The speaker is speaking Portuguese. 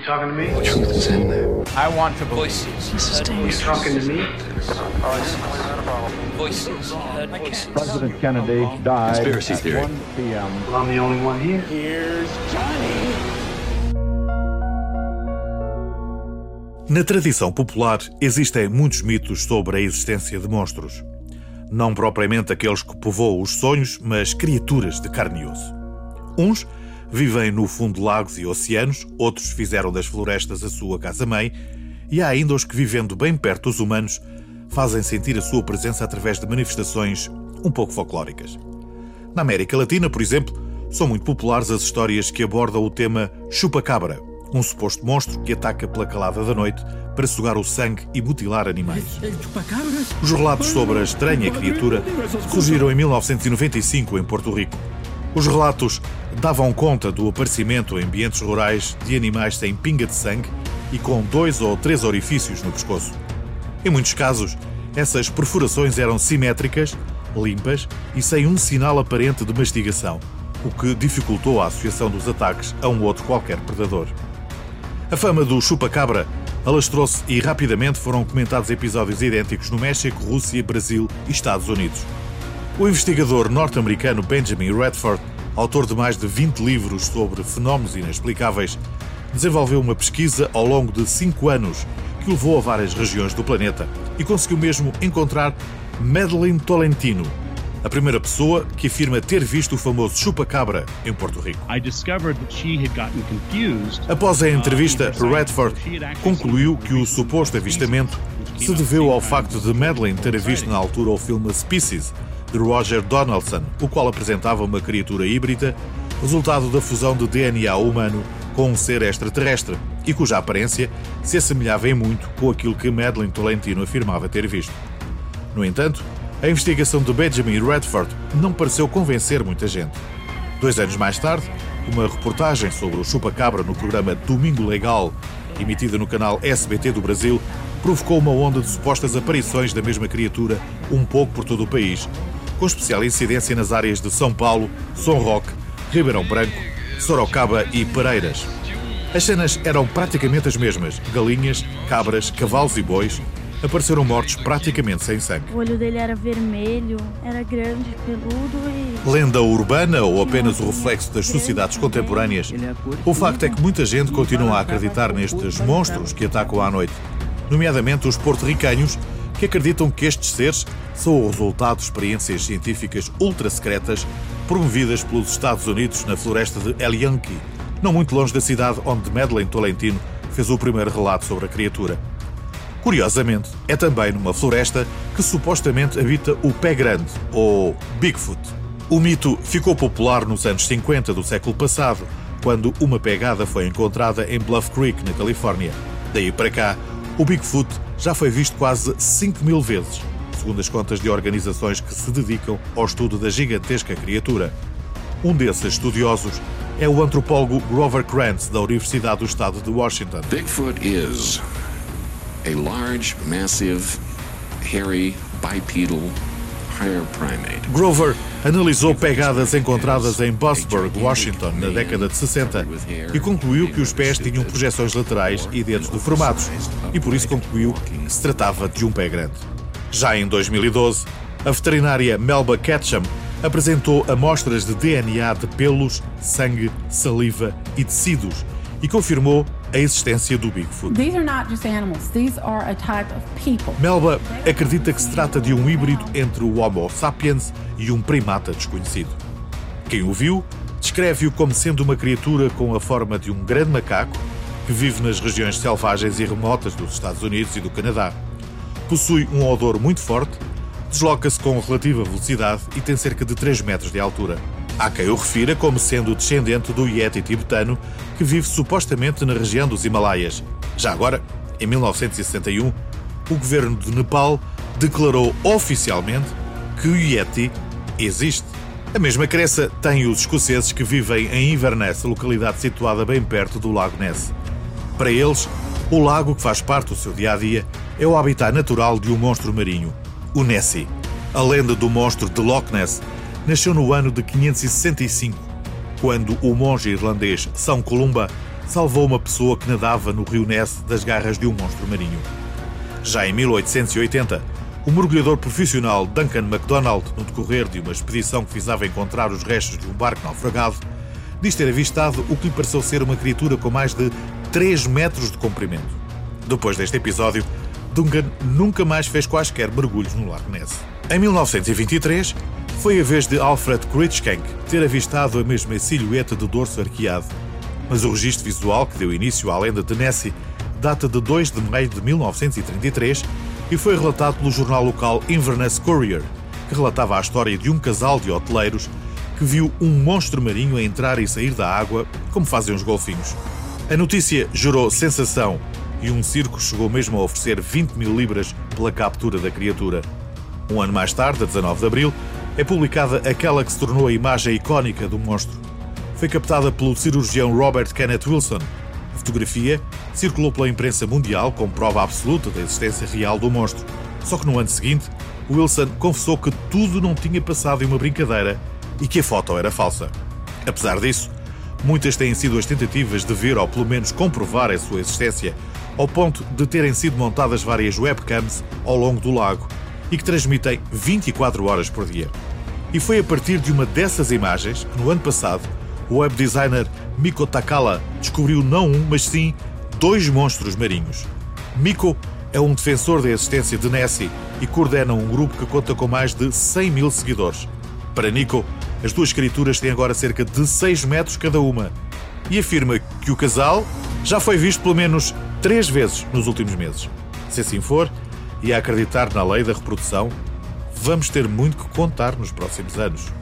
You talking to me? The truth is in there. I want to voices. You talking to me? Voices. Heard voices. President Kennedy died Conspiracy at theory. 1 p.m. Well, I'm the only one here. Na tradição popular existem muitos mitos sobre a existência de monstros. Não propriamente aqueles que povoam os sonhos, mas criaturas de carne e osso. Uns vivem no fundo de lagos e oceanos, outros fizeram das florestas a sua casa-mãe, e há ainda os que, vivendo bem perto dos humanos, fazem sentir a sua presença através de manifestações um pouco folclóricas. Na América Latina, por exemplo, são muito populares as histórias que abordam o tema chupa-cabra, um suposto monstro que ataca pela calada da noite para sugar o sangue e mutilar animais. Os relatos sobre a estranha criatura surgiram em 1995 em Porto Rico. Os relatos davam conta do aparecimento em ambientes rurais de animais sem pinga de sangue e com dois ou três orifícios no pescoço. Em muitos casos, essas perfurações eram simétricas, limpas e sem um sinal aparente de mastigação, o que dificultou a associação dos ataques a um outro qualquer predador. A fama do chupa-cabra alastrou-se e rapidamente foram comentados episódios idênticos no México, Rússia, Brasil e Estados Unidos. O investigador norte-americano Benjamin Redford, autor de mais de 20 livros sobre fenómenos inexplicáveis, desenvolveu uma pesquisa ao longo de cinco anos que o levou a várias regiões do planeta e conseguiu mesmo encontrar Madeline Tolentino, a primeira pessoa que afirma ter visto o famoso chupa-cabra em Porto Rico. Após a entrevista, Redford concluiu que o suposto avistamento se deveu ao facto de Madeline ter visto na altura o filme Species, de Roger Donaldson, o qual apresentava uma criatura híbrida, resultado da fusão de DNA humano com um ser extraterrestre, e cuja aparência se assemelhava em muito com aquilo que Madeline Tolentino afirmava ter visto. No entanto, a investigação de Benjamin Redford não pareceu convencer muita gente. Dois anos mais tarde, uma reportagem sobre o chupa-cabra no programa Domingo Legal, emitida no canal SBT do Brasil, provocou uma onda de supostas aparições da mesma criatura um pouco por todo o país, com especial incidência nas áreas de São Paulo, São Roque, Ribeirão Branco, Sorocaba e Pereiras. As cenas eram praticamente as mesmas: galinhas, cabras, cavalos e bois apareceram mortos praticamente sem sangue. O olho dele era vermelho, era grande, peludo e. Lenda urbana ou apenas o reflexo das sociedades contemporâneas? O facto é que muita gente continua a acreditar nestes monstros que atacam à noite, nomeadamente os porto-ricanhos, que acreditam que estes seres são o resultado de experiências científicas ultra secretas promovidas pelos Estados Unidos na floresta de El Yankee, não muito longe da cidade onde Madeleine Tolentino fez o primeiro relato sobre a criatura. Curiosamente, é também numa floresta que supostamente habita o Pé Grande, ou Bigfoot. O mito ficou popular nos anos 50 do século passado, quando uma pegada foi encontrada em Bluff Creek, na Califórnia. Daí para cá, o Bigfoot já foi visto quase 5 mil vezes, segundo as contas de organizações que se dedicam ao estudo da gigantesca criatura. Um desses estudiosos é o antropólogo Grover Krantz, da Universidade do Estado de Washington. Bigfoot is a large, massive, hairy, bipedal. Grover analisou pegadas encontradas em Bossburg, Washington, na década de 60 e concluiu que os pés tinham projeções laterais e dedos deformados e por isso concluiu que se tratava de um pé grande. Já em 2012, a veterinária Melba Ketchum apresentou amostras de DNA de pelos, sangue, saliva e tecidos e confirmou a existência do Bigfoot. These are not just animals, these are a type of people. Melba acredita que se trata de um híbrido entre o Homo sapiens e um primata desconhecido. Quem o viu descreve-o como sendo uma criatura com a forma de um grande macaco que vive nas regiões selvagens e remotas dos Estados Unidos e do Canadá. Possui um odor muito forte, desloca-se com relativa velocidade e tem cerca de 3 metros de altura. Há quem o refira como sendo descendente do Yeti tibetano, que vive supostamente na região dos Himalaias. Já agora, em 1961, o governo de Nepal declarou oficialmente que o Yeti existe. A mesma crença têm os escoceses que vivem em Inverness, localidade situada bem perto do Lago Ness. Para eles, o lago que faz parte do seu dia a dia é o habitat natural de um monstro marinho, o Nessie. A lenda do monstro de Loch Ness nasceu no ano de 565, quando o monge irlandês São Columba salvou uma pessoa que nadava no rio Ness das garras de um monstro marinho. Já em 1880, o mergulhador profissional Duncan MacDonald, no decorrer de uma expedição que visava encontrar os restos de um barco naufragado, diz ter avistado o que lhe pareceu ser uma criatura com mais de 3 metros de comprimento. Depois deste episódio, Duncan nunca mais fez quaisquer mergulhos no Lago Ness. Em 1923, foi a vez de Alfred Cruikshank ter avistado a mesma silhueta de dorso arqueado. Mas o registro visual que deu início à lenda de Nessie data de 2 de maio de 1933 e foi relatado pelo jornal local Inverness Courier, que relatava a história de um casal de hoteleiros que viu um monstro marinho a entrar e sair da água, como fazem os golfinhos. A notícia gerou sensação e um circo chegou mesmo a oferecer 20 mil libras pela captura da criatura. Um ano mais tarde, a 19 de abril, é publicada aquela que se tornou a imagem icónica do monstro. Foi captada pelo cirurgião Robert Kenneth Wilson. A fotografia circulou pela imprensa mundial como prova absoluta da existência real do monstro. Só que no ano seguinte, Wilson confessou que tudo não tinha passado em uma brincadeira e que a foto era falsa. Apesar disso, muitas têm sido as tentativas de ver ou pelo menos comprovar a sua existência, ao ponto de terem sido montadas várias webcams ao longo do lago e que transmitem 24 horas por dia. E foi a partir de uma dessas imagens que, no ano passado, o web designer Miko Takala descobriu não um, mas sim dois monstros marinhos. Miko é um defensor da existência de Nessie e coordena um grupo que conta com mais de 100 mil seguidores. Para Nico, as duas escrituras têm agora cerca de 6 metros cada uma e afirma que o casal já foi visto pelo menos três vezes nos últimos meses. Se assim for, e a acreditar na lei da reprodução, vamos ter muito que contar nos próximos anos.